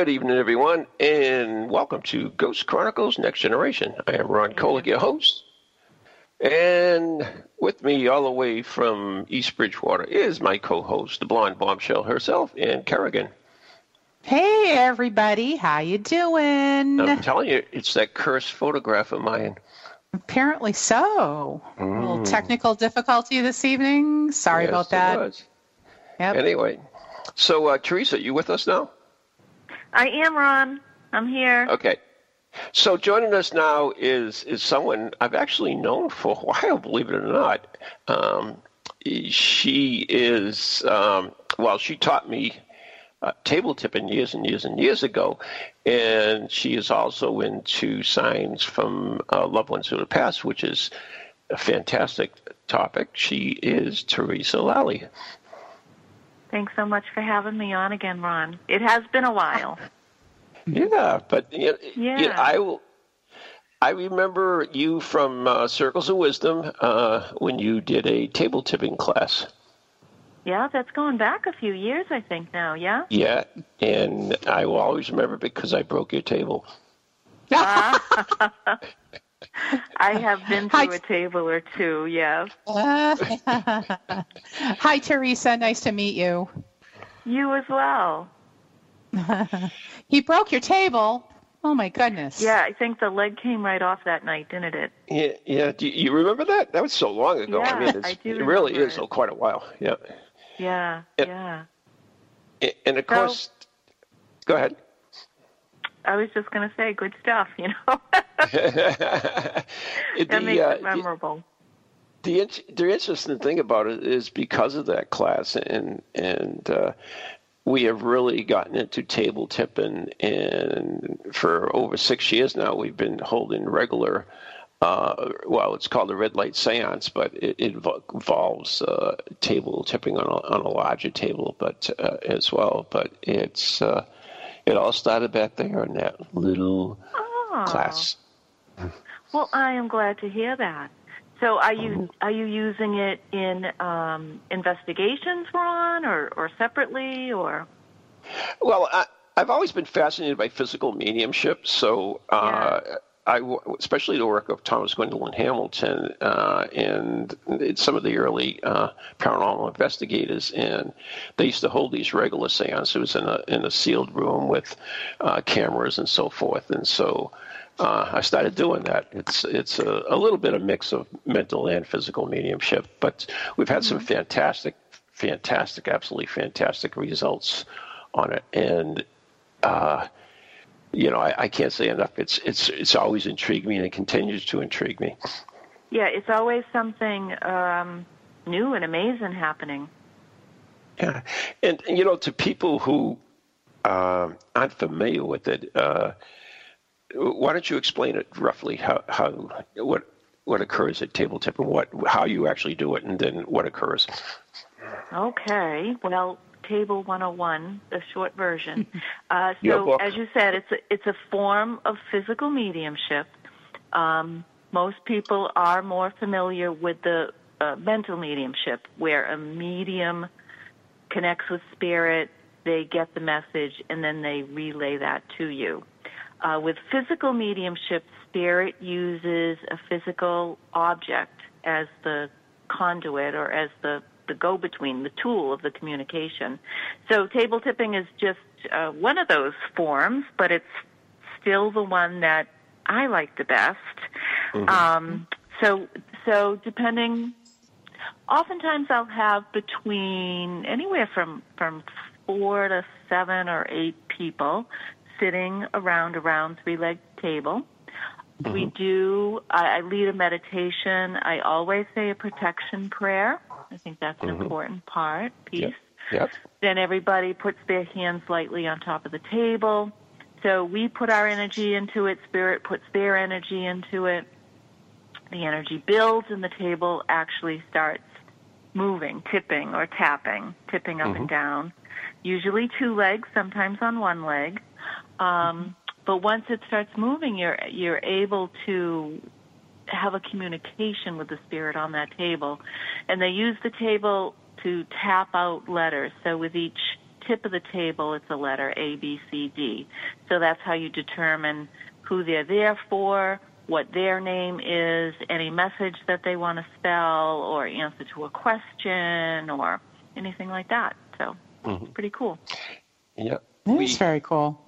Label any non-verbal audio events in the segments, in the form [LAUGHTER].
Good evening, everyone, and welcome to Ghost Chronicles Next Generation. I am Ron Kolek, your host. And with me, all the way from East Bridgewater, is my co host, the blonde bombshell herself, Ann Kerrigan. Hey everybody, how you doing? I'm telling you, it's that cursed photograph of mine. Apparently so. A little Mm. technical difficulty this evening. Sorry Yes, about it that. was. Yep. Anyway, so uh, Teresa, you with us now? I am Ron. I'm here. Okay. So joining us now is is someone I've actually known for a while, believe it or not. Um, she is um, well, she taught me uh, table tipping years and years and years ago, and she is also into signs from uh, loved ones who have passed, which is a fantastic topic. She is Teresa Lally. Thanks so much for having me on again, Ron. It has been a while. Yeah, but you know, Yeah. you know, I will. I remember you from uh, Circles of Wisdom uh, when you did a table tipping class. Yeah, that's going back a few years, I think now. Yeah. Yeah, and I will always remember because I broke your table. [LAUGHS] [LAUGHS] [LAUGHS] I have been Hi. a table or two. Yes. [LAUGHS] Hi Teresa, nice to meet you. You as well. [LAUGHS] He broke your table. Oh my goodness. Yeah, I think the leg came right off that night, didn't it? Yeah, yeah. Do you, you remember that? That was so long ago. I Yeah, mean, it's, I do it really is it. quite a while. Yeah, Yeah. It- Yeah. And of So- course, go ahead. I was just going to say, good stuff. You know, [LAUGHS] [LAUGHS] the, that makes uh, it memorable. the int- the interesting thing about it is because of that class and and uh, we have really gotten into table tipping and for over six years now we've been holding regular uh, well it's called a red light seance but it, it involves uh, table tipping on a, on a larger table but uh, as well but it's uh, it all started back there in that little Oh. class Well, I am glad to hear that. So, are you Mm-hmm. are you using it in um, investigations, Ron, or or separately, or? Well, I, I've always been fascinated by physical mediumship. So, uh, I especially the work of Thomas Glendenning Hamilton uh, and some of the early uh, paranormal investigators, and they used to hold these regular seances in a in a sealed room with uh, cameras and so forth. And so, uh, I started doing that. It's it's a, a little bit of mix of mental and physical mediumship, but we've had some fantastic, fantastic, absolutely fantastic results on it, and uh, you know I, I can't say enough. It's it's it's always intrigued me, and it continues to intrigue me. Yeah, it's always something um, new and amazing happening. Yeah, and, you know, to people who um aren't familiar with it, uh, why don't you explain it roughly? How how what what occurs at table tip and what how you actually do it, and then what occurs? Okay, well, Table 101, the short version. [LAUGHS] Uh, so, as you said, it's a, it's a form of physical mediumship. Um, most people are more familiar with the uh, mental mediumship, where a medium connects with spirit, they get the message, and then they relay that to you. Uh, with physical mediumship, spirit uses a physical object as the conduit or as the, the go between, the tool of the communication. So, table tipping is just uh, one of those forms, but it's still the one that I like the best. Um, so, so depending, oftentimes I'll have between anywhere from from four to seven or eight people sitting around a round three-legged table. We do. I, I lead a meditation. I always say a protection prayer. I think that's an important part piece. Yep. Yep. Then everybody puts their hands lightly on top of the table. So we put our energy into it, spirit puts their energy into it. The energy builds and the table actually starts moving, tipping or tapping, tipping up Mm-hmm. and down. Usually two legs, sometimes on one leg. Um, but once it starts moving, you're you're able to have a communication with the spirit on that table, and they use the table to tap out letters. So with each tip of the table, it's a letter A, B, C, D. So that's how you determine who they're there for, what their name is, any message that they want to spell, or answer to a question, or anything like that. So it's mm-hmm. pretty cool. Yeah. It's very cool.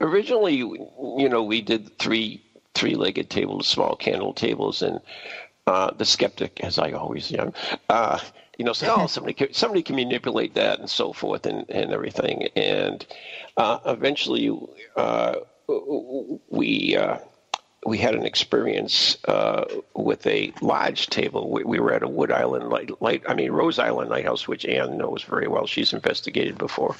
originally, you know, we did three three-legged tables, small candle tables, and uh, the skeptic, as I always am, uh, you know, said, "Oh, [LAUGHS] somebody can, somebody can manipulate that and so forth and, and everything." And uh, eventually, uh, we uh, we had an experience uh, with a lodge table. We, we were at a Wood Island light, light, I mean Rose Island lighthouse, which Anne knows very well. She's investigated before,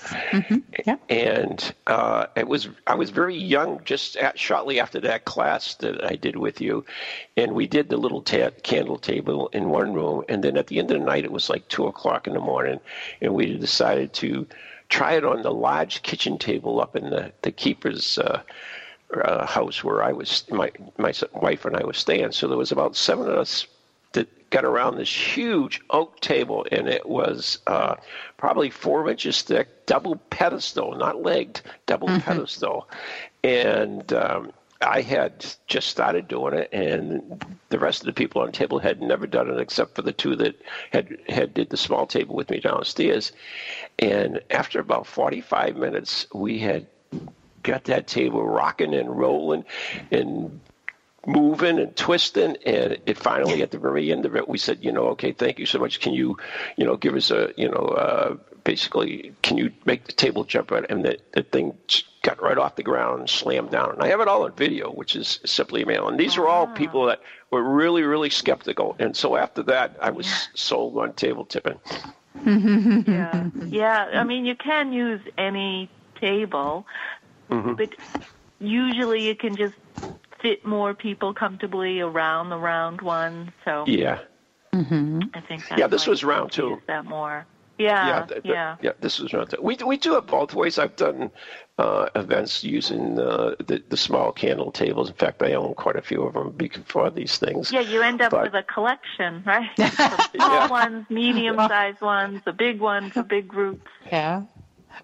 Yeah. and uh, it was I was very young, just at, shortly after that class that I did with you, and we did the little ta- candle table in one room, and then at the end of the night it was like two o'clock in the morning, and we decided to try it on the lodge kitchen table up in the the keeper's. Uh, uh, house where I was, my my wife and I was staying. So there was about seven of us that got around this huge oak table, and it was uh, probably four inches thick, double pedestal, not legged, double pedestal, and. Um, I had just started doing it, and the rest of the people on the table had never done it except for the two that had had did the small table with me downstairs. And after about 45 minutes, we had got that table rocking and rolling and moving and twisting and it finally at the very end of it we said you know okay thank you so much. Can you you know give us a you know uh basically can you make the table jump right and the, the thing got right off the ground and slammed down. And i have it all on video which is simply amazing. And these are all people that were really really skeptical. And so after that i was sold on table tipping. [LAUGHS] Yeah, yeah. I mean, you can use any table, but usually you can just fit more people comfortably around the round one. So yeah I think that's Yeah, this was round two. That more. Yeah, yeah, th- th- yeah. yeah. This was not. We we do it both ways. I've done uh, events using uh, the the small candle tables. In fact, I own quite a few of them bec- for these things. Yeah, you end up But- with a collection, right? [LAUGHS] Small Yeah. ones, medium-sized ones, the big ones for big groups. Yeah.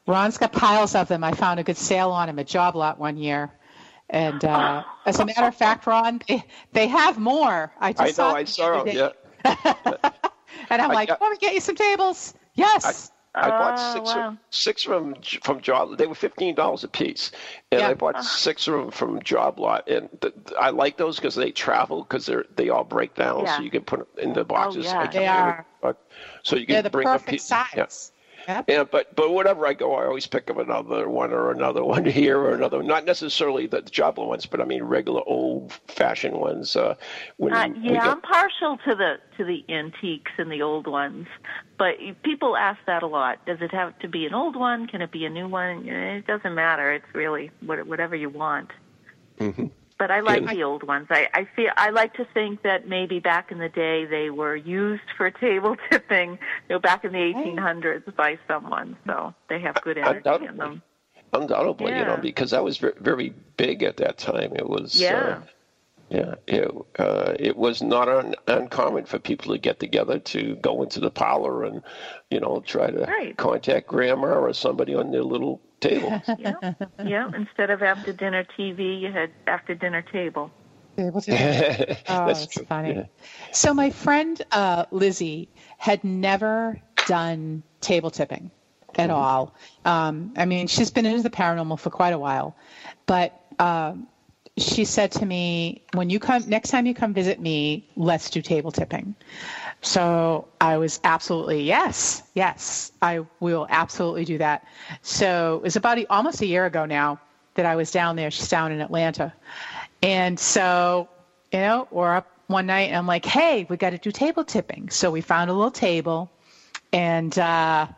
Ron's got piles of them. I found a good sale on them at Job Lot one year. And uh, [LAUGHS] as a matter of fact, Ron, they, they have more. I just I know. saw I them saw them. other. Yeah, [LAUGHS] And I'm I like, got- let me get you some tables. Yes. I bought Oh, six wow. of, six of them from Job. Lot. They were fifteen dollars a piece, and Yeah. I bought six of them from Job Lot. And th- I like those because they travel because they're they all break down, Yeah. Oh, so you can put them in the boxes. Oh, yeah. I They are. So you can They're the bring up perfect pe- size. Yeah. Yeah, but but whenever I go, I always pick up another one or another [LAUGHS] one here or another. Not necessarily the Job Lot ones, but I mean regular old-fashioned ones. Uh, when Uh, yeah, get- I'm partial to the to the antiques and the old ones, but people ask that a lot. Does it have to be an old one? Can it be a new one? Eh, It doesn't matter. It's really whatever you want. But I like the old ones. I, I feel I like to think that maybe back in the day they were used for table [LAUGHS] tipping, you know, back in the 1800s by someone. So they have good energy in them. undoubtedly, you know, because that was very, very big at that time. It was Yeah. Uh, yeah, it, uh, it was not un- uncommon for people to get together to go into the parlor and, you know, try to Right. contact grandma or somebody on their little table. Yeah, yeah. Instead of after dinner TV, you had after dinner table. Table [LAUGHS] tip. Oh, That's that's funny. Yeah. So my friend uh, Lizzie had never done table tipping at all. Um, I mean, she's been into the paranormal for quite a while, but um, she said to me, "When you come next time you come visit me, let's do table tipping." So I was absolutely yes, yes, I will absolutely do that. So it was about almost a year ago now that I was down there. She's down in Atlanta, and so you know we're up one night, and I'm like, "Hey, we got to do table tipping." So we found a little table, and uh,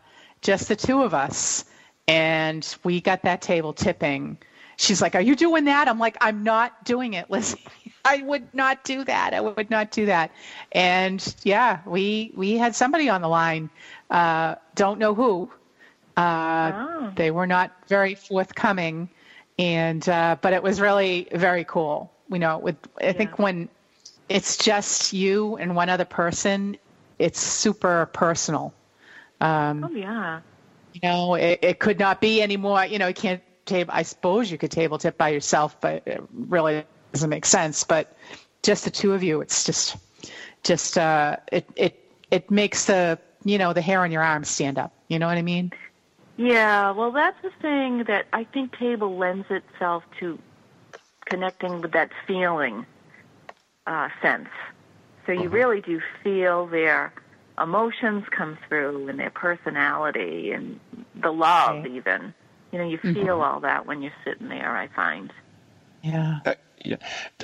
just the two of us, and we got that table tipping. She's like, "Are you doing that?" I'm like, "I'm not doing it, Lizzie. [LAUGHS] I would not do that. I would not do that." And yeah, we we had somebody on the line. Uh, don't know who. Uh, Oh. They were not very forthcoming, and uh, but it was really very cool. You know, with I think when it's just you and one other person, it's super personal. Um, Oh yeah. you know, it, it could not be any more. You know, you can't table. I suppose you could table tip by yourself, but it really doesn't make sense. But just the two of you, it's just, just uh, it it it makes the you know the hair on your arm stand up. You know what I mean? Yeah, well, that's the thing that I think table lends itself to connecting with that feeling uh, sense. So you really do feel their emotions come through and their personality and the love, Right. even. You know, you feel all that when you're sitting there, I find. Yeah. Uh, yeah.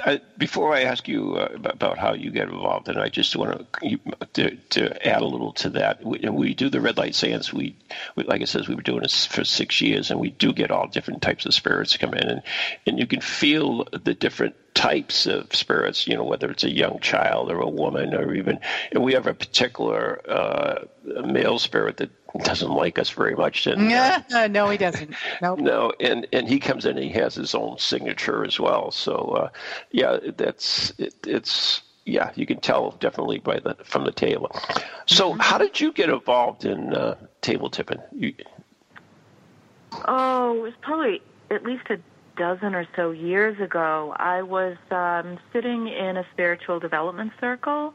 Uh, before I ask you uh, about, about how you get involved, and I just want to to, to add a little to that. We, we do the red light seance. We, we, like I says, we've been doing this for six years, and we do get all different types of spirits come in, and and you can feel the different types of spirits. You know, whether it's a young child or a woman, or even, and we have a particular uh, male spirit that doesn't like us very much, and. [LAUGHS] uh, no, he doesn't. Nope. no, and and he comes in and he has his own signature as well. So uh, yeah, that's it, it's yeah, you can tell definitely by the from the table. So how did you get involved in uh, table tipping? You, Oh, it was probably at least a dozen or so years ago. I was um, sitting in a spiritual development circle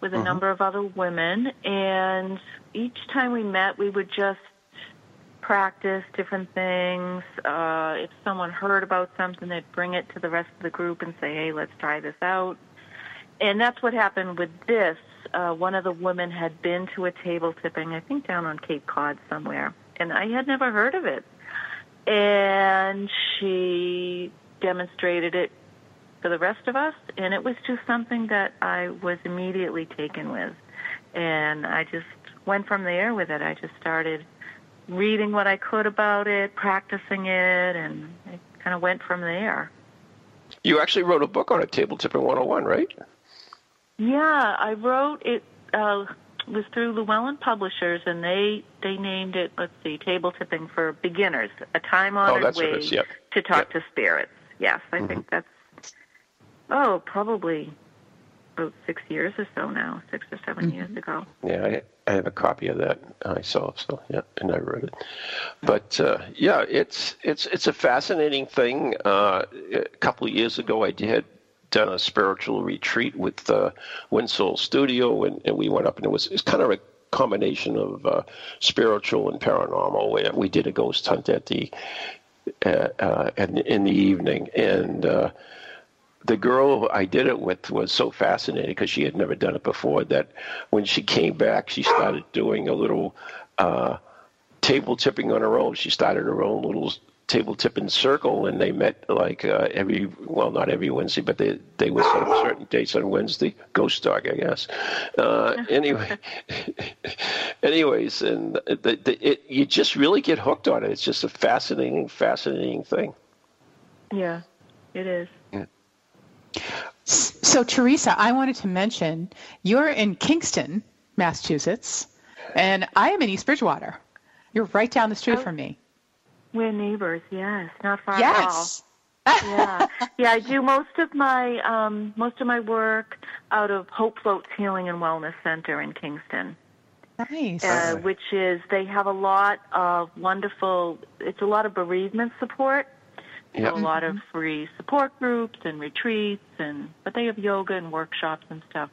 with a number of other women, and each time we met, we would just practice different things. Uh, if someone heard about something, they'd bring it to the rest of the group and say, "Hey, let's try this out." And that's what happened with this. Uh, one of the women had been to a table tipping, I think down on Cape Cod somewhere, and I had never heard of it. And she demonstrated it for the rest of us, and it was just something that I was immediately taken with. And I just went from there with it. I just started reading what I could about it, practicing it, and it kind of went from there. you actually wrote a book on it, Table Tipping 101, right? Yeah, I wrote it. Uh, was through Llewellyn Publishers, and they they named it. Let's see, table tipping for beginners, a time honored Oh, way yep. to talk Yep. to spirits. Yes, I think that's oh probably about six years or so now, six or 7 years ago. Yeah, I, I have a copy of that I myself. So yeah, and I read it. But uh, yeah, it's it's it's a fascinating thing. Uh, a couple of years ago, I did done a spiritual retreat with uh, Winsole Studio, and, and we went up, and it was it's kind of a combination of uh, spiritual and paranormal. We, we did a ghost hunt at the uh, uh, in, in the evening, and. Uh, the girl I did it with was so fascinated because she had never done it before that when she came back, she started doing a little uh, table tipping on her own. She started her own little table tipping circle, and they met like uh, every well, not every Wednesday, but they they would set up certain dates on Wednesday. Ghost dog, I guess. Uh, [LAUGHS] anyway, [LAUGHS] anyways, and the, the, it, you just really get hooked on it. It's just a fascinating, fascinating thing. Yeah, it is. Yeah. So, Teresa, I wanted to mention you're in Kingston, Massachusetts, and I am in East Bridgewater. You're right down the street Oh. from me. We're neighbors. Yes, not far at all. Yes. yeah, yeah. I do most of my um, most of my work out of Hope Floats Healing and Wellness Center in Kingston, Nice. uh, which is they have a lot of wonderful. It's a lot of bereavement support. So Yep. a lot of free support groups and retreats, and but they have yoga and workshops and stuff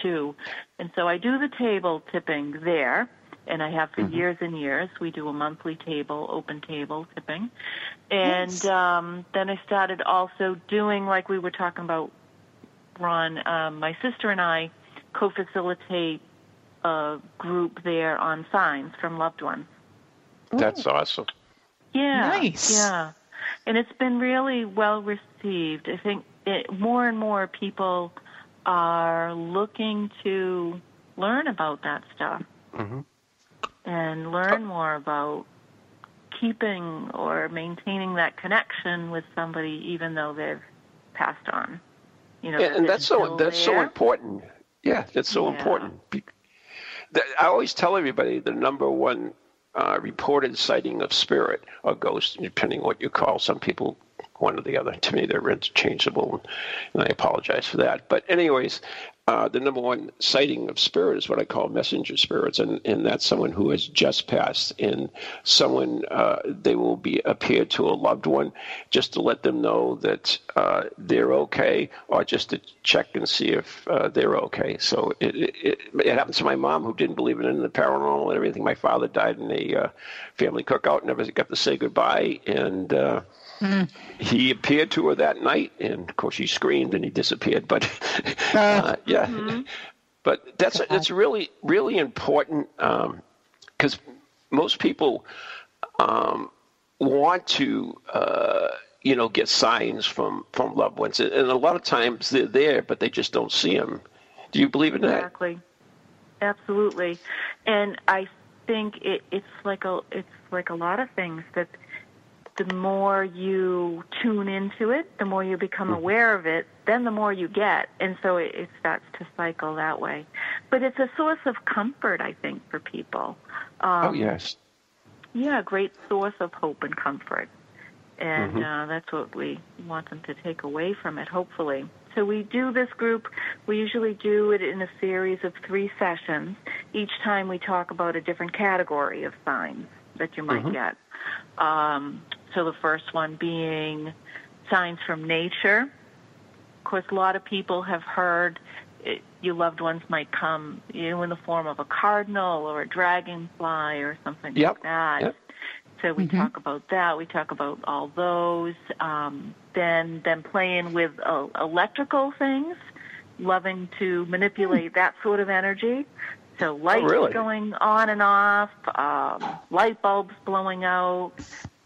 too. And so I do the table tipping there, and I have for years and years. We do a monthly table, open table tipping, and Nice. um, then I started also doing like we were talking about. Ron, um, my sister and I co-facilitate a group there on signs from loved ones. That's awesome. Yeah. Nice. Yeah. And it's been really well received. I think it, more and more people are looking to learn about that stuff. Mhm. And learn more about keeping or maintaining that connection with somebody even though they've passed on. You know, and, and that's so that's there. so important. Yeah, that's so yeah. important. I always tell everybody the number one uh, reported sighting of spirit or ghost, depending on what you call. Some people one or the other. To me, they're interchangeable, and I apologize for that. But anyways, uh, the number one sighting of spirit is what I call messenger spirits, and, and that's someone who has just passed, and someone uh, they will be appear to a loved one just to let them know that uh, they're okay, or just to check and see if uh, they're okay. So it, it, it happened to my mom, who didn't believe in the paranormal and everything. My father died in a uh, family cookout, never got to say goodbye, and uh, Mm. He appeared to her that night, and of course she screamed and he disappeared. But uh, [LAUGHS] yeah, mm-hmm. but that's that's really really important because um, most people um, want to. Uh, you know, get signs from from loved ones, and a lot of times they're there, but they just don't see them. Do you believe in that? Exactly, absolutely, and I think it, it's like a it's like a lot of things that the more you tune into it, the more you become mm-hmm. aware of it, then the more you get. And so it, it starts to cycle that way. But it's a source of comfort, I think, for people. Um, oh, yes. Yeah, a great source of hope and comfort. And mm-hmm. uh, that's what we want them to take away from it, hopefully. So we do this group, we usually do it in a series of three sessions. Each time we talk about a different category of signs that you might mm-hmm. get. Um, so the first one being signs from nature. Of course, a lot of people have heard it, your loved ones might come, you know, in the form of a cardinal or a dragonfly or something yep. like that. Yep. So we mm-hmm. talk about that. We talk about all those. Um, then, then playing with uh, electrical things, loving to manipulate that sort of energy. So lights oh, really? going on and off, um, light bulbs blowing out,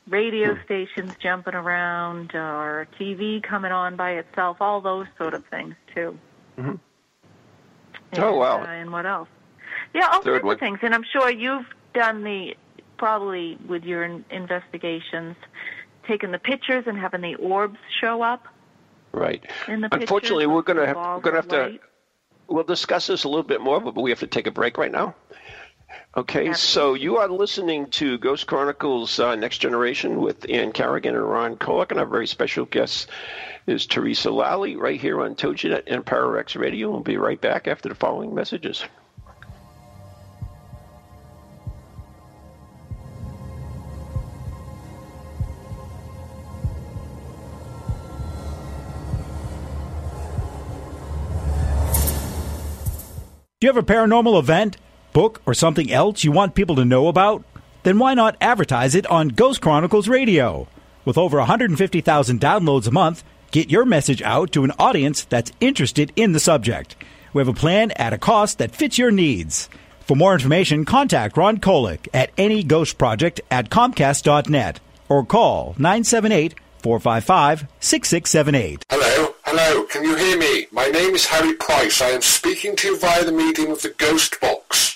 radio stations jumping around or TV coming on by itself, all those sort of things too. Mm-hmm. And, oh wow! Uh, and what else? Yeah, all Third sorts of things. And I'm sure you've done the probably with your investigations, taking the pictures and having the orbs show up. Right. In the Unfortunately, we're going to have we're going to have to. We'll discuss this a little bit more, but we have to take a break right now. Okay, so you are listening to Ghost Chronicles uh, Next Generation with Ann Carrigan and Ron Kolek, and our very special guest is Teresa Lally right here on TogiNet and ParaX Radio. We'll be right back after the following messages. Do you have a paranormal event? Book, or something else you want people to know about? Then why not advertise it on Ghost Chronicles Radio? With over 150,000 downloads a month, get your message out to an audience that's interested in the subject. We have a plan at a cost that fits your needs. For more information, contact Ron Kolek at any ghost project at Comcast.net or call 978 455 6678. Hello, hello, can you hear me? My name is Harry Price. I am speaking to you via the medium of the Ghost Box.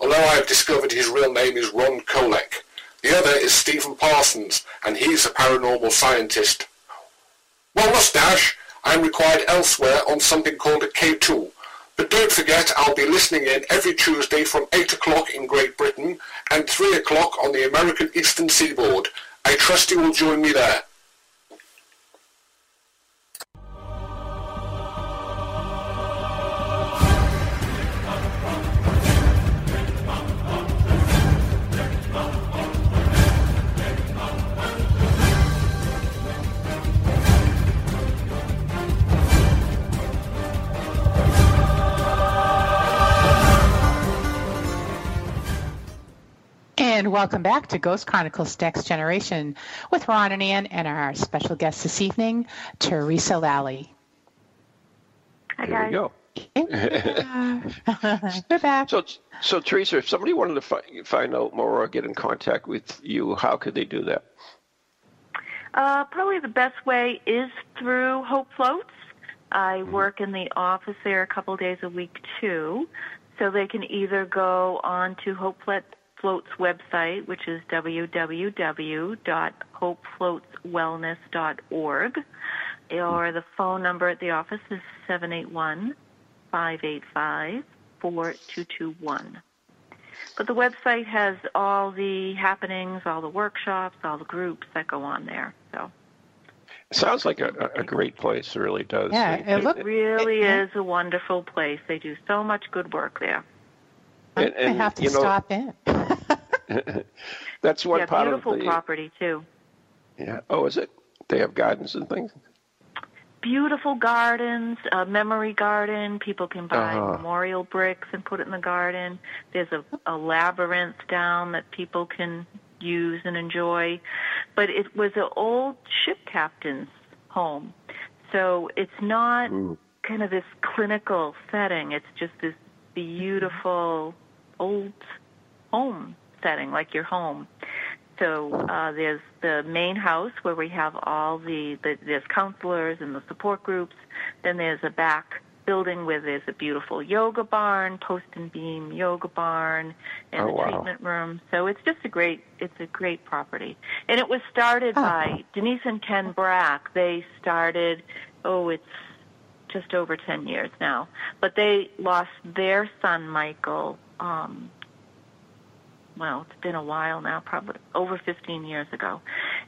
although I have discovered his real name is Ron Kolek. The other is Stephen Parsons, and he's a paranormal scientist. Well, mustache, I'm required elsewhere on something called a K2. But don't forget, I'll be listening in every Tuesday from 8 o'clock in Great Britain and 3 o'clock on the American Eastern Seaboard. I trust you will join me there. And welcome back to Ghost Chronicles Next Generation with Ron and Ann and our special guest this evening, Teresa Lally. Hi, There we guys. go. [LAUGHS] We're back. So, so Teresa, if somebody wanted to fi- find out more or get in contact with you, how could they do that? Uh, probably the best way is through Hope Floats. I work in the office there a couple days a week too, so they can either go on to Hope Flo- Floats website, which is www.hopefloatswellness.org, or the phone number at the office is seven eight one five eight five four two two one. But the website has all the happenings, all the workshops, all the groups that go on there. So It sounds like a, a a great place. It really does. Yeah, it look- it really Yeah. is a wonderful place. They do so much good work there. And- I have to you know, stop in. [LAUGHS] That's one yeah, part beautiful of the. property too. Yeah. Oh, is it? They have gardens and things. Beautiful gardens, a memory garden. People can buy Uh-huh. memorial bricks and put it in the garden. There's a, a labyrinth down that people can use and enjoy. But it was an old ship captain's home. So it's not Mm. kind of this clinical setting. It's just this beautiful old home setting, like your home. So uh, there's the main house where we have all the, the there's counselors and the support groups. Then there's a back building where there's a beautiful yoga barn, post and beam yoga barn, and Oh, a wow. treatment room. So it's just a great it's a great property. And it was started Oh. by Denise and Ken Brack. They started oh it's just over 10 years now. But they lost their son Michael um well, it's been a while now, probably over 15 years ago.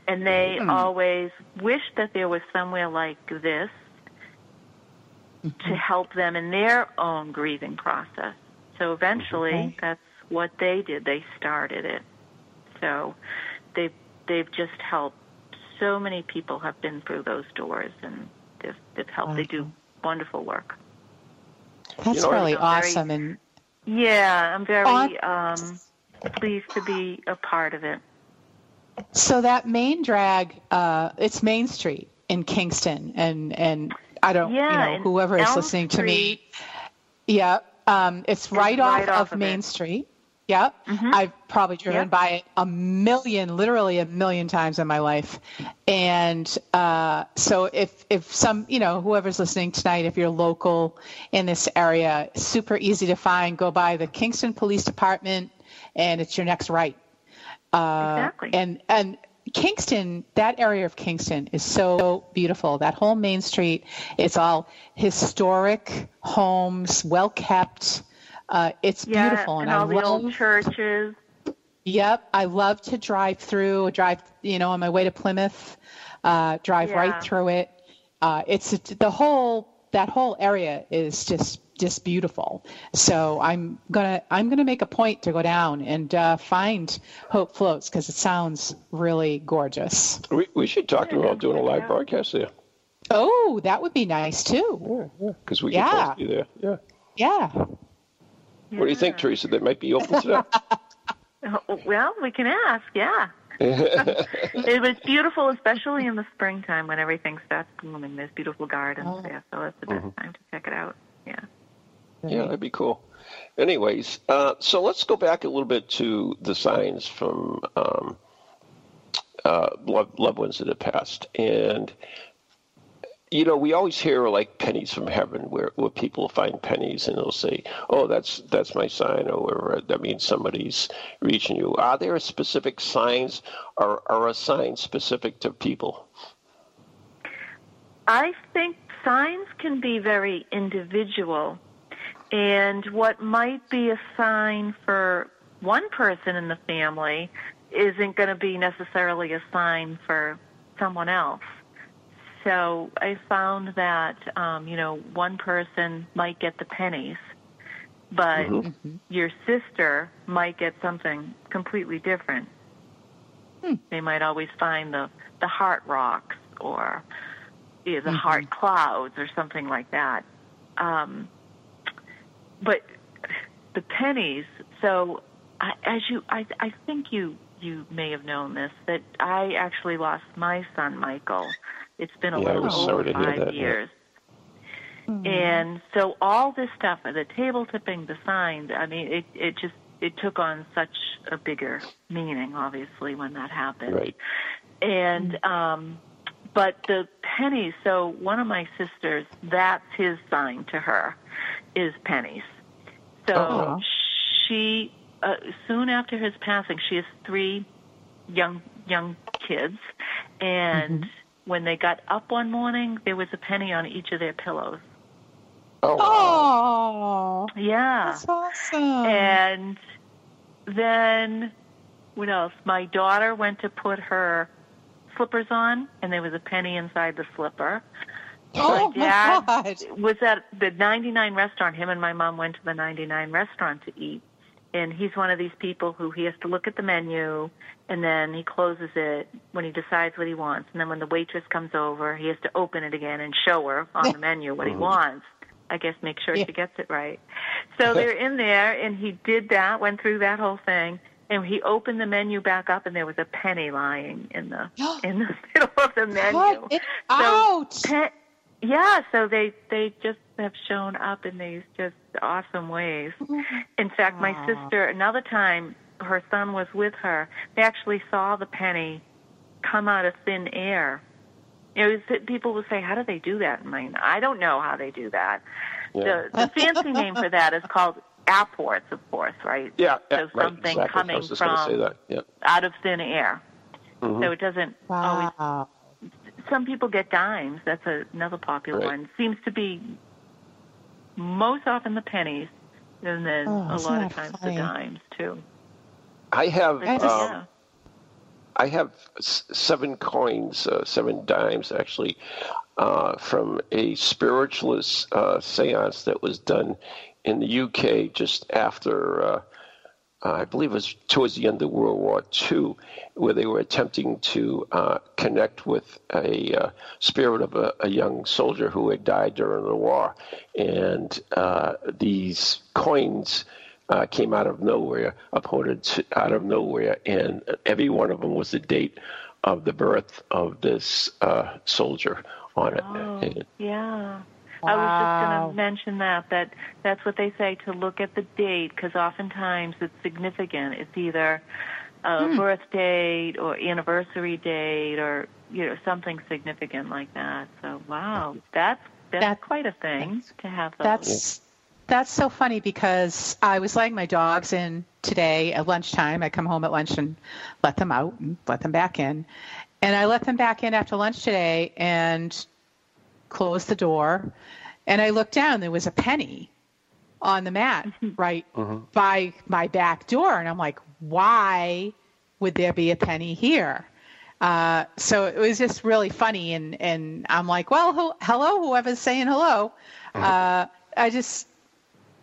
And they Hmm. always wished that there was somewhere like this Mm-hmm. to help them in their own grieving process. So eventually, Okay. that's what they did. They started it. So they they've just helped so many people have been through those doors and they've, they've helped. They do wonderful work. That's You know, really I'm very- awesome. And Yeah, I'm very On- um, pleased to be a part of it. so that main drag, uh, it's Main Street in Kingston, and and I don't, Yeah, you know, whoever is Elm listening to me, yeah, um, it's right, off, right off of of Main it. Street. Yep. Mhm. I've probably driven by it a million, literally a million times in my life. And uh, so if if some, you know, whoever's listening tonight, if you're local in this area, super easy to find. Go by the Kingston Police Department, and it's your next right. Uh, Exactly. And and Kingston, that area of Kingston is so beautiful. That whole main street, it's all historic homes, well kept. Uh, it's Yeah, beautiful, and I all the love. old churches. Yep, I love to drive through, drive, you know, on my way to Plymouth, uh, drive Yeah. right through it. Uh, it's the whole that whole area is just just beautiful. So I'm gonna I'm gonna make a point to go down and uh, find Hope Floats because it sounds really gorgeous. We, we should talk to them about doing a live broadcast there. Oh, that would be nice too. Yeah, because we Yeah. can both be there. Yeah. Yeah. What do you think, Teresa? That might be open to that. Oh, Well, we can ask, yeah. [LAUGHS] it was beautiful, especially in the springtime when everything starts blooming. There's beautiful gardens Oh. there, so that's the best time to check it out. Yeah. Yeah, that'd be cool. Anyways, uh, so let's go back a little bit to the signs from um, uh, loved, loved ones that have passed. And, you know, we always hear like pennies from heaven where, where people find pennies and they'll say, oh, that's that's my sign or whatever. That means somebody's reaching you. Are there specific signs or are a sign specific to people? I think signs can be very individual. And what might be a sign for one person in the family isn't going to be necessarily a sign for someone else. So I found that, um, you know, one person might get the pennies, but your sister might get something completely different. They might always find the, the heart rocks or you know, the heart clouds or something like that. Um, but the pennies, so I, as you, I, I think you you may have known this that I actually lost my son Michael. It's been a Yeah, little over sorry to hear five that, yeah. years. Mm-hmm. And so all this stuff, the table tipping, the signs, I mean, it, it just, it took on such a bigger meaning, obviously, when that happened. Right. And, um, but the pennies, so one of my sisters, that's his sign to her, is pennies. So Oh. she, uh, soon after his passing, she has three young, young kids. And when they got up one morning, there was a penny on each of their pillows. Oh, wow. Oh, Yeah. that's awesome. And then, what else? My daughter went to put her slippers on, and there was a penny inside the slipper. [LAUGHS] oh my dad my God. was at the 99 restaurant. Him and my mom went to the 99 restaurant to eat. And he's one of these people who he has to look at the menu and then he closes it when he decides what he wants. And then when the waitress comes over, he has to open it again and show her on the menu what he wants. I guess make sure Yeah. she gets it right. So they're in there and he did that, went through that whole thing. And he opened the menu back up and there was a penny lying in the [GASPS] in the middle of the menu. Cut it out. Pe- yeah, so they they just have shown up in these just awesome ways. [LAUGHS] In fact, my sister another time her son was with her, they actually saw the penny come out of thin air. It was people will say, "How do they do that?" And I, I don't know how they do that. Yeah. The, the fancy name for that is called apports, of course, right? Yeah, yeah, So right, something exactly. Coming was just going to say from that. Yeah. out of thin air. Mhm. So it doesn't always Wow. some people get dimes. That's another popular Right. one. Seems to be most often the pennies, and then Oh, a lot of times funny? the dimes too. I have But, I just- um, yeah. I have seven coins, uh, seven dimes actually, uh, from a spiritualist uh, seance that was done in the UK just after, uh, I believe it was towards the end of World War II, where they were attempting to uh, connect with a uh, spirit of a, a young soldier who had died during the war. And uh, these coins uh, came out of nowhere, to, out of nowhere, and every one of them was the date of the birth of this uh, soldier on it. Oh, yeah. I was just going to mention that that that's what they say to look at the date because oftentimes it's significant. It's either a Hmm. birth date or anniversary date or you know something significant like that. So wow, that's that's That- quite a thing to have. Those. That's that's so funny because I was letting my dogs in today at lunchtime. I come home at lunch and let them out and let them back in. And I let them back in after lunch today and closed the door. And I looked down, there was a penny on the mat [LAUGHS] right by my back door. And I'm like, why would there be a penny here? Uh, so it was just really funny. And, and I'm like, well, who, hello, whoever's saying hello. Uh, I just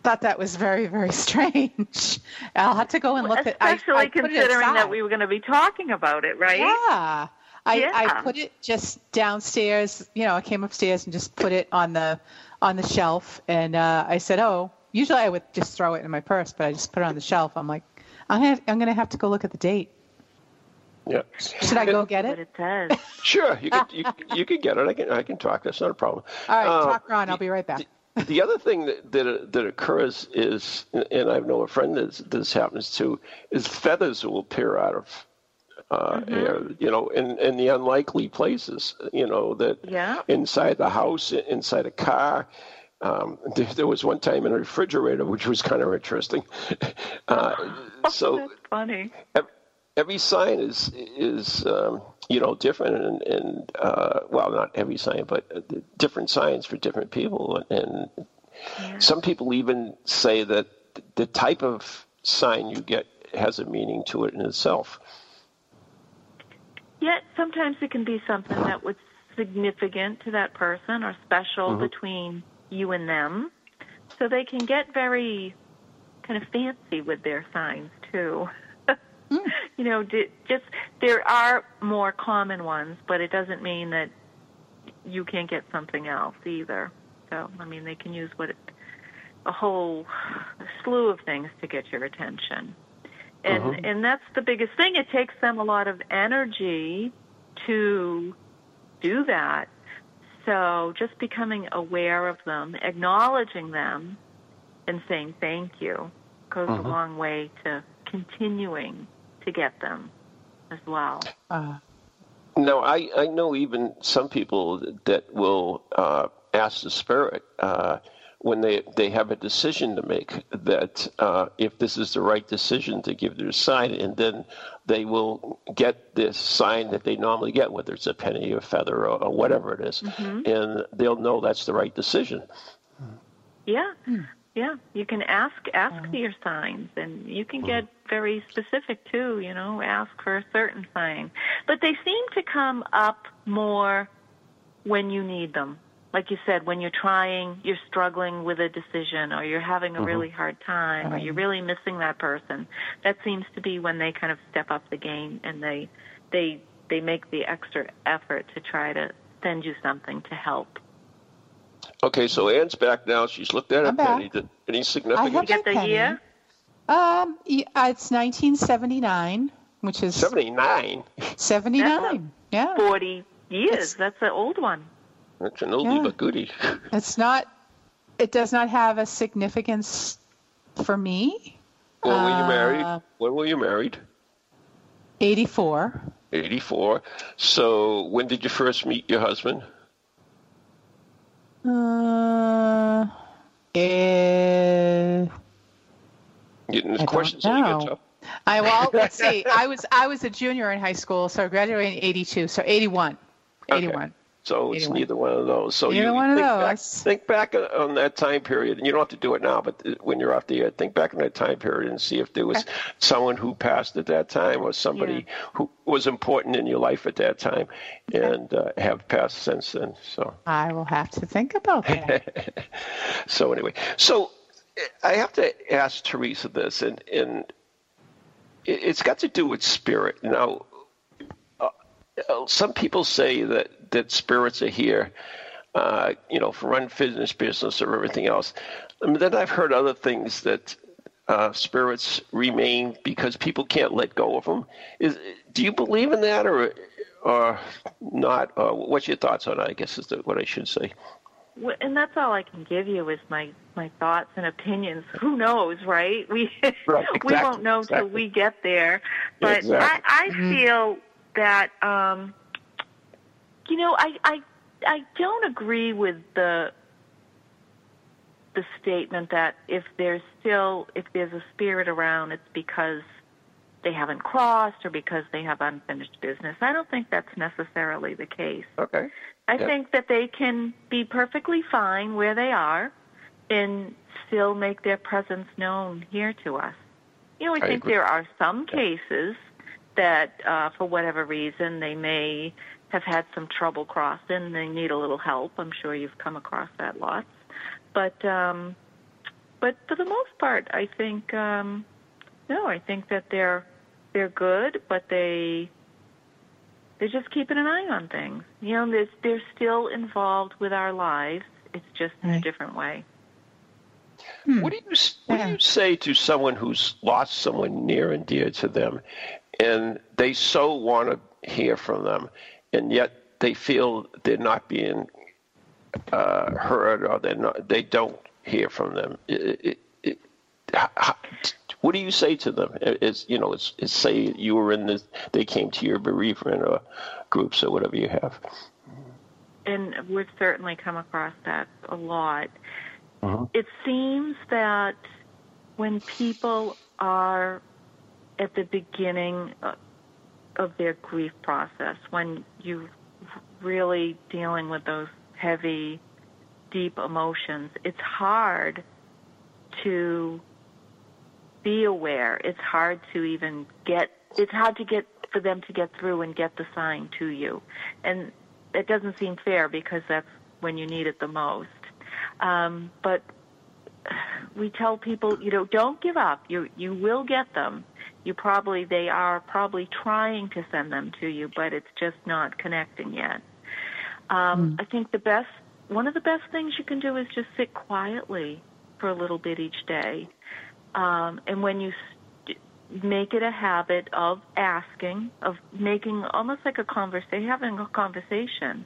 thought that was very, very [LAUGHS] strange. I'll have to go and look at I- Especially I put it considering that we were going to be talking about it, right? Yeah. I, Yeah. I put it just downstairs. You know, I came upstairs and just put it on the on the shelf, and uh, I said, "Oh, usually I would just throw it in my purse, but I just put it on the shelf." I'm like, I'm gonna, I'm gonna have to go look at the date. yeah. Should I go get it? it says. [LAUGHS] Sure, you can, you, you can get it. I can I can talk. That's not a problem. All right, Uh, talk Ron. I'll be right back. the other thing that, that that occurs is, and I know a friend that this happens to, is feathers will appear out of uh, air. You know, in in the unlikely places. You know that Yeah. inside the house, inside a car. Um, there, there was one time in a refrigerator, which was kind of interesting. [LAUGHS] Uh, [LAUGHS] so That's funny. ev- every sign is is um, you know different and, and uh, well not every sign but uh, different signs for different people and some people even say that the type of sign you get has a meaning to it in itself Yet sometimes it can be something that was significant to that person or special Mm-hmm. between you and them. So they can get very kind of fancy with their signs too. [LAUGHS] you know, just there are more common ones, but it doesn't mean that you can't get something else either. So, I mean, they can use what it, a whole slew of things to get your attention. And Mhm. and that's the biggest thing. It takes them a lot of energy to do that. So just becoming aware of them, acknowledging them, and saying thank you goes Mhm. a long way to continuing to get them as well. Uh, No, I, I know even some people that will uh, ask the spirit uh, when they, they have a decision to make that uh, if this is the right decision to give their sign, and then they will get this sign that they normally get, whether it's a penny or feather or, or whatever it is, mm-hmm. and they'll know that's the right decision. Yeah, hmm. yeah. You can ask ask oh. for your signs, and you can hmm. get very specific too. You know, ask for a certain sign, but they seem to come up more when you need them. Like you said, when you're trying, you're struggling with a decision, or you're having a really hard time, or you're really missing that person. That seems to be when they kind of step up the game and they they they make the extra effort to try to send you something to help. Okay, so Anne's back now. She's looked at a I'm back. penny. Did- Any I significance? have You get the penny. year? Um, it's 1979, which is 79. 79. Yeah, Forty years. It's- That's an old one. [LAUGHS] That's an oldie Yeah. but goodie. it's not. It does not have a significance for me. When were you Uh, married? When were you married? 84. 84. So when did you first meet your husband? Uh, eh, Getting I questions know. I well, [LAUGHS] let's see. I was I was a junior in high school, so I graduated in 82. So 81. Okay. 81. So it's 81. neither one of those. So Neither you one of think Back, those. think back on that time period, and you don't have to do it now, but when you're off the air, think back on that time period and see if there was someone who passed at that time or somebody who was important in your life at that time and uh, have passed since then. So. I will have to think about that. [LAUGHS] so anyway, so I have to ask Teresa this, and and it- it's got to do with spirit. Now, uh, uh, some people say that that spirits are here, uh, you know, for unfinished business business, or everything else. I mean, then I've heard other things that. Uh, spirits remain because people can't let go of them. Is do you believe in that or or not? Uh, what's your thoughts on it? I guess is the, what I should say. And that's all I can give you is my my thoughts and opinions. Who knows, right? We [LAUGHS] Right, we won't know till we get there. But Exactly. I, I feel that um, you know I, I I don't agree with the the statement that if there's still if there's a spirit around, it's because they haven't crossed or because they have unfinished business. I don't think that's necessarily the case. Okay. I Yeah. think that they can be perfectly fine where they are and still make their presence known here to us. You know, I, I think agree. there are some cases that, uh, for whatever reason, they may have had some trouble crossing and they need a little help. I'm sure you've come across that lots. But, um, but for the most part, I think, um, no, I think that they're, they're good, but they, they're just keeping an eye on things. You know, they're, they're still involved with our lives. It's just in a different way. What do you what do you say to someone who's lost someone near and dear to them, and they so want to hear from them, and yet they feel they're not being uh, heard or they're not they don't hear from them. It, it, it, how- what do you say to them? It's you know, it's, it's say you were in this, they came to your bereavement or groups or whatever you have. And we've certainly come across that a lot. Uh-huh. It seems that when people are at the beginning uh, of their grief process, when you're really dealing with those heavy, deep emotions, it's hard to be aware. It's hard to even get, it's hard to get, for them to get through and get the sign to you. And it doesn't seem fair because that's when you need it the most. Um, but we tell people, you know, don't give up. You you will get them. You probably they are probably trying to send them to you, but it's just not connecting yet. Um, I think the best one of the best things you can do is just sit quietly for a little bit each day. Um, and when you st- make it a habit of asking, of making almost like a conversation, having a conversation.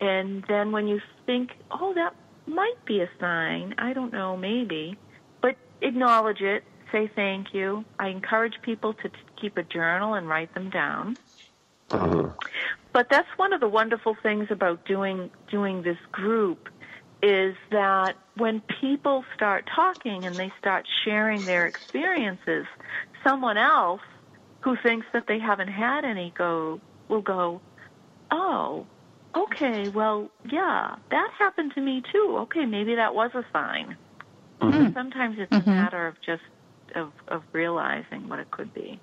And then when you think, oh, that might be a sign, I don't know, maybe, but acknowledge it, say thank you. I encourage people to t- keep a journal and write them down. Mm-hmm. But that's one of the wonderful things about doing doing this group is that when people start talking and they start sharing their experiences, someone else who thinks that they haven't had any go will go, "Oh, okay, well, yeah, that happened to me too. Okay, maybe that was a sign." Mm-hmm. Sometimes it's a matter of just of of realizing what it could be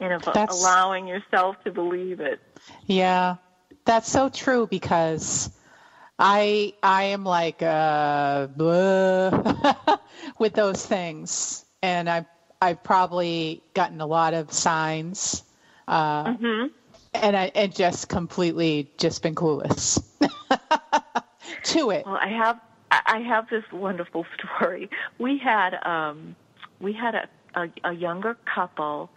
and of That's- allowing yourself to believe it. Yeah, that's so true because I I am like uh, [LAUGHS] with those things, and I I've probably gotten a lot of signs, uh, and I and just completely just been clueless [LAUGHS] to it. Well, I have I have this wonderful [LAUGHS] story. We had um we had a, a a younger couple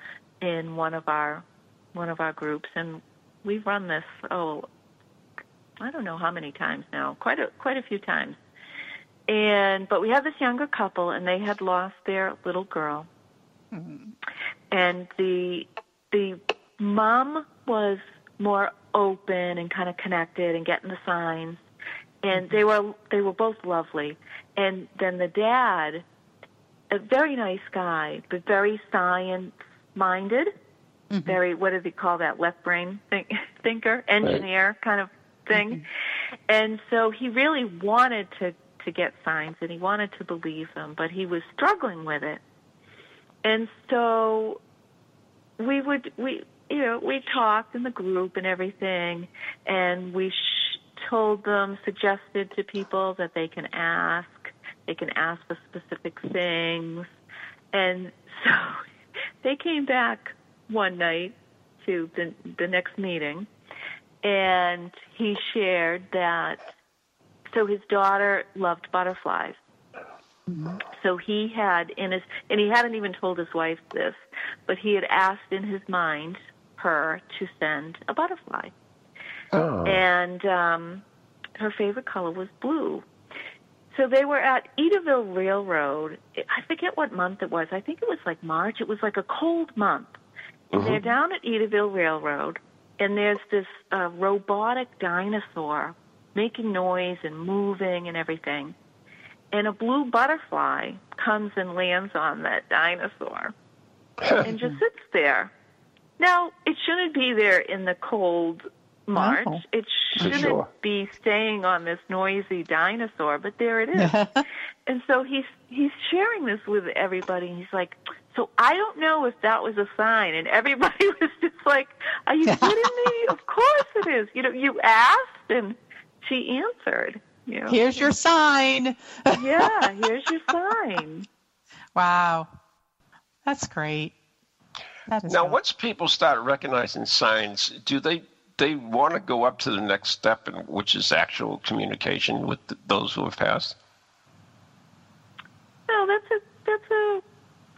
in one of our one of our groups and we've run this oh I don't know how many times now. Quite a quite a few times. And but we had this younger couple and they had lost their little girl. Mm-hmm. And the the mom was more open and kind of connected and getting the signs and mm-hmm. they were they were both lovely. And then the dad, a very nice guy, but very science minded, mm-hmm. very what do they call that left brain think, [LAUGHS] thinker, engineer kind of thing. Mm-hmm. And so he really wanted to to get signs and he wanted to believe them, but he was struggling with it. And so we would we you know we talked in the group and everything and we sh- told them suggested to people that they can ask they can ask for specific things and so [LAUGHS] they came back one night to the the next meeting and he shared that so his daughter loved butterflies so he had in his, and he hadn't even told his wife this, but he had asked in his mind her to send a butterfly. Oh. And um, her favorite color was blue. So they were at Edaville Railroad. I forget what month it was. I think it was like March. It was like a cold month. And they're down at Edaville Railroad, and there's this uh, robotic dinosaur making noise and moving and everything and a blue butterfly comes and lands on that dinosaur [LAUGHS] and just sits there. Now, it shouldn't be there in the cold March. No. It shouldn't sure. be staying on this noisy dinosaur, but there it is. [LAUGHS] and so he's he's sharing this with everybody and he's like, "So I don't know if that was a sign." And everybody [LAUGHS] was just like, "Are you kidding me? [LAUGHS] Of course it is. You know, you asked and she answered." You know? Here's your sign. yeah, here's your sign. Wow, that's great. That is Now, great. once people start recognizing signs, do they they want to go up to the next step, which is actual communication with th- those who have passed? No, that's a that's a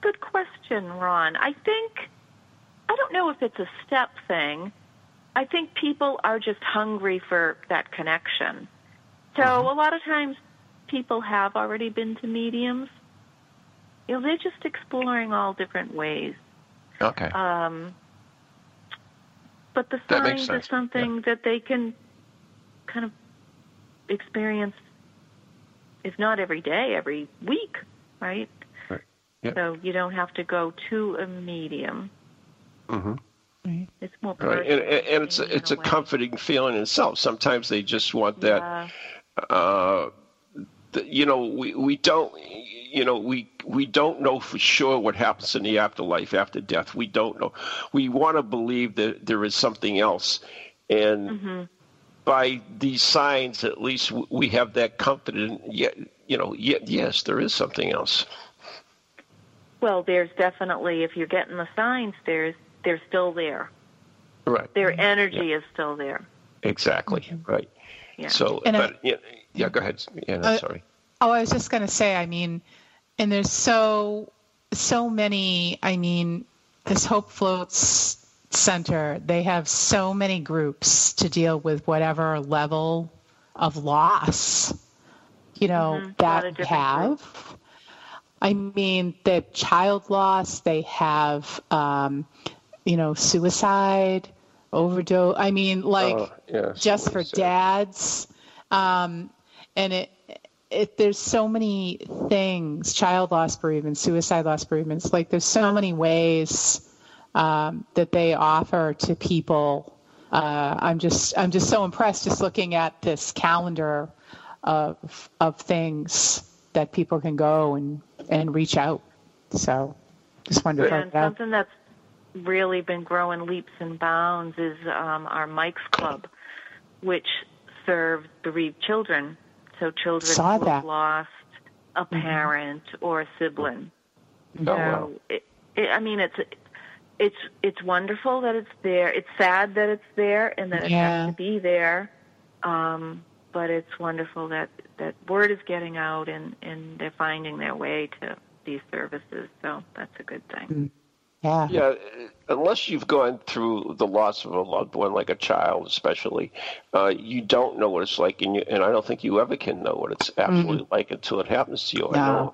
good question, Ron. I think I don't know if it's a step thing. I think people are just hungry for that connection. So a lot of times people have already been to mediums. You know, they're just exploring all different ways. Okay. Um, but the signs are sense, something that they can kind of experience, if not every day, every week, right? Right. Yeah. So you don't have to go to a medium. Mm-hmm. It's more Right. And, personal and and it's in a, it's a way. comforting feeling in itself. Sometimes they just want that. Yeah. uh, th- you know, we, we don't, you know, we we don't know for sure what happens in the afterlife after death. We don't know. We want to believe that there is something else, and Mm-hmm. by these signs, at least we have that comfort. And yet, you know, yet, yes, there is something else. Well, there's definitely if you're getting the signs, there's they're still there. Right. Their energy is still there. Exactly. Right. Yeah. So, And I- yeah, yeah, go ahead. Yeah, no, Uh, sorry. Oh, I was just going to say, I mean, and there's so so many. I mean, this Hope Floats Center, they have so many groups to deal with whatever level of loss, you know, Mhm. That of we have. I mean, the child loss, they have, um, you know, suicide, overdose. I mean, like, Oh, yeah, just for dads. Um, and it, it, there's so many things, child loss bereavement, suicide loss bereavements, like there's so many ways um, that they offer to people. Uh, I'm just, I'm just so impressed just looking at this calendar of, of things that people can go and, and reach out. So just to And something that's really been growing leaps and bounds is um, our Mike's Club, which serves bereaved children. So children Saw who that. have lost a parent or a sibling. Oh, wow. It, it, I mean, it's it's it's wonderful that it's there. It's sad that it's there and that it Yeah. has to be there. Um, but it's wonderful that that word is getting out and and they're finding their way to these services. So that's a good thing. Yeah. Yeah, unless you've gone through the loss of a loved one, like a child, especially, uh, you don't know what it's like, and, you, and I don't think you ever can know what it's absolutely like until it happens to you. I No. know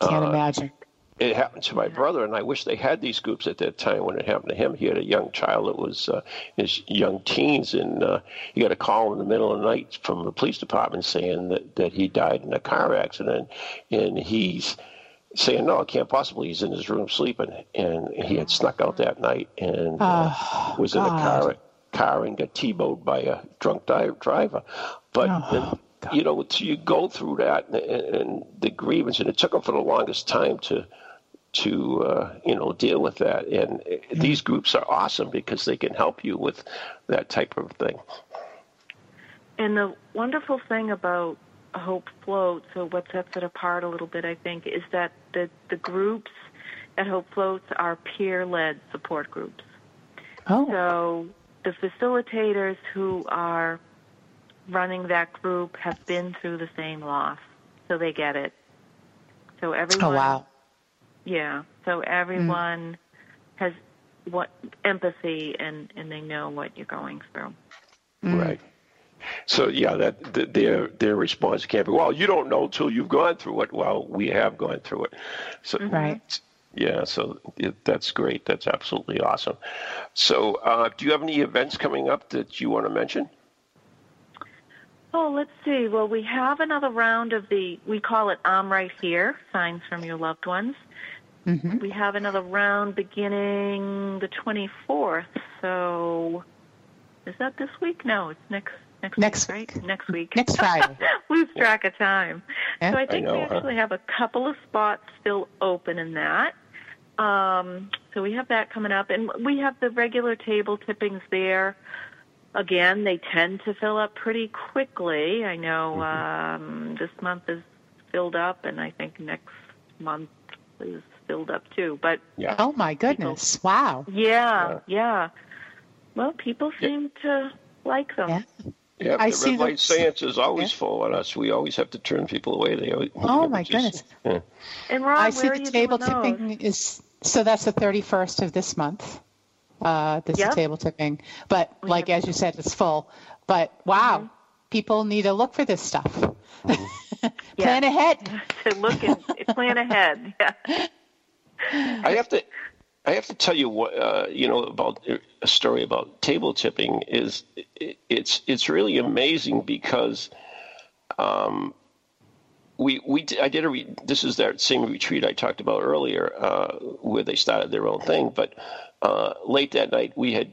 Can't uh, imagine. it happened to my brother, and I wish they had these groups at that time when it happened to him. He had a young child that was uh, his young teens, and uh, he got a call in the middle of the night from the police department saying that, that he died in a car accident, and he's saying, "No, it can't possibly. He's in his room sleeping," and he had snuck out that night and uh, Oh, was in a car car and got T-bowed by a drunk driver. But Oh, then, you know, so you go through that and, and the grievance, and it took him for the longest time to to uh, you know deal with that. And uh, these groups are awesome because they can help you with that type of thing. And the wonderful thing about Hope Floats, so what sets it apart a little bit, I think, is that the, the groups at Hope Floats are peer led support groups. Oh, So the facilitators who are running that group have been through the same loss, so they get it. So oh, everyone, oh wow. yeah. So mm. everyone has what empathy, and and they know what you're going through. Right. So yeah, that th- their their response can't be, well, you don't know till you've gone through it. Well, we have gone through it. So Right. Yeah, so it, that's great. That's absolutely awesome. So, uh, do you have any events coming up that you want to mention? Oh, let's see. Well, we have another round of the, we call it I'm Right Here, Signs from Your Loved Ones. Mhm. We have another round beginning the 24th. So, is that this week? No, it's next next, Next week, right? Next week. Next [LAUGHS] Friday. Lose track of time. Yeah. So I I think know, we huh? actually have a couple of spots still open in that. Um, so we have that coming up, and we have the regular table tippings there. Again, they tend to fill up pretty quickly. I know um, this month is filled up, and I think next month is filled up too. But Yeah. Oh my goodness. Wow. yeah, yeah. Well, people seem to like them. Yeah. Yeah, I the see red light those- seance is always Yeah. full on us. We always have to turn people away. They always, Oh, my just- goodness. yeah. And Ron, I where see are the you table doing those? tipping is so that's the 31st of this month. Uh, this Yep. is table tipping, but We like have- as you said, it's full. But wow, people need to look for this stuff. [LAUGHS] Plan ahead. to [LAUGHS] look and plan ahead. [LAUGHS] Yeah. I have to, I have to tell you what uh, you know about a story about table tipping is it, it's it's really amazing because, um, we we I did a re, this is that same retreat I talked about earlier uh, where they started their own thing, but uh, late that night we had.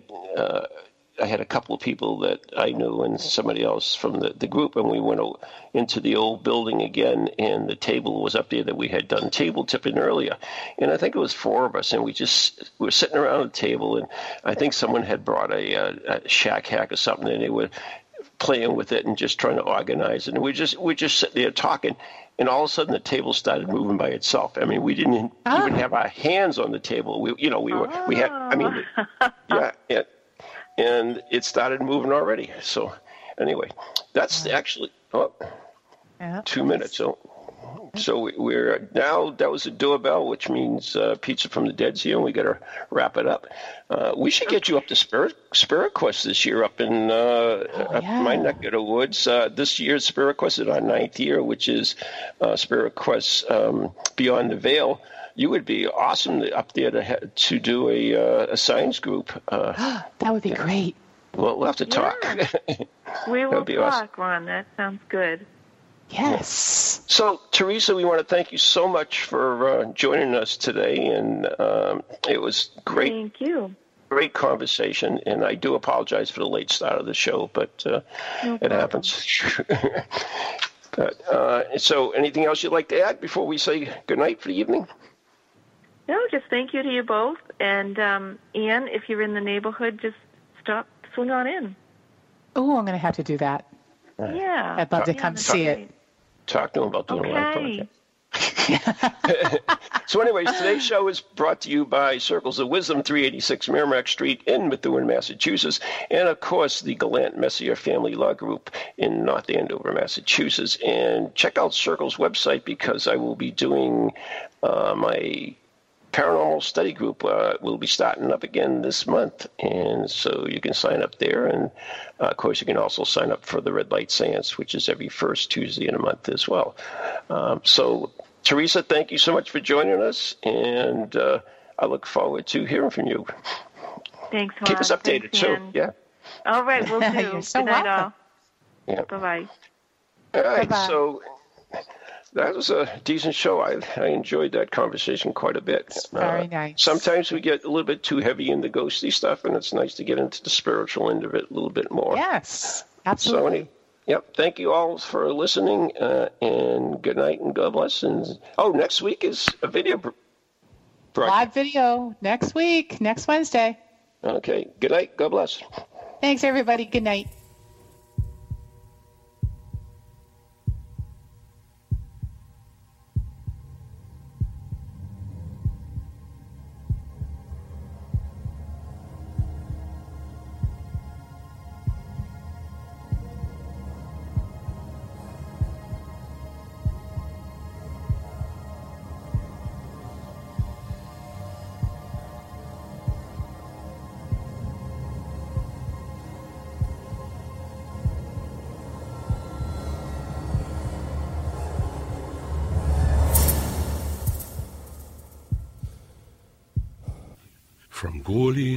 Uh, I had a couple of people that I knew and somebody else from the, the group, and we went into the old building again, and the table was up there that we had done table tipping earlier. And I think it was four of us, and we just we were sitting around the table, and I think someone had brought a, a, a shack hack or something, and they were playing with it and just trying to organize it. And we just we just sitting there talking, and all of a sudden the table started moving by itself. I mean, we didn't Ah. even have our hands on the table. We you know we were we had I mean yeah it, and it started moving already. So anyway, that's actually oh, Yeah. two minutes. So So we're now that was a doorbell, which means uh, pizza from the dead sea, and we got to wrap it up. Uh, we should get you up to Spirit Spirit Quest this year, up in uh, Oh, up yeah. my neck of the woods. Uh, this year's Spirit Quest is our ninth year, which is uh, Spirit Quest um, Beyond the Veil. You would be awesome up there to ha- to do a uh, a science group. Uh, [GASPS] That would be great. we'll, we'll have to talk. [LAUGHS] We will That'd be awesome. talk, Ron. That sounds good. Yes. So, Teresa, we want to thank you so much for uh, joining us today, and um, it was great, Thank you. great conversation. And I do apologize for the late start of the show, but uh, No it happens. [LAUGHS] but uh, so, anything else you'd like to add before we say goodnight for the evening? No, just thank you to you both. And um, Ian, if you're in the neighborhood, just stop, swing on in. Oh, I'm going to have to do that. Yeah. I'd love to come that's see it. Talk to him about doing a live Okay. [LAUGHS] So, anyways, today's show is brought to you by Circles of Wisdom, 386 Merrimack Street in Methuen, Massachusetts, and of course the Gallant Messier Family Law Group in North Andover, Massachusetts. And check out Circles website because I will be doing uh, my paranormal study group uh, will be starting up again this month, and so you can sign up there. And uh, of course, you can also sign up for the Red Light Seance, which is every first Tuesday in a month as well. Um, so, Teresa, thank you so much for joining us, and uh, I look forward to hearing from you. Thanks, Ron. Keep us updated Thanks, too. Ian. Yeah. All right, we'll [LAUGHS] do. You're so Good night, welcome. all. Yeah. Bye-bye. All right. Bye-bye. So. That was a decent show. I, I enjoyed that conversation quite a bit. Uh, very nice. Sometimes we get a little bit too heavy in the ghosty stuff, and it's nice to get into the spiritual end of it a little bit more. Yes. absolutely. So, any, yep. Thank you all for listening, uh, and good night and God bless. And oh, next week is a video br-. Live video next week, next Wednesday. Okay. Good night. God bless. Thanks, everybody. Good night.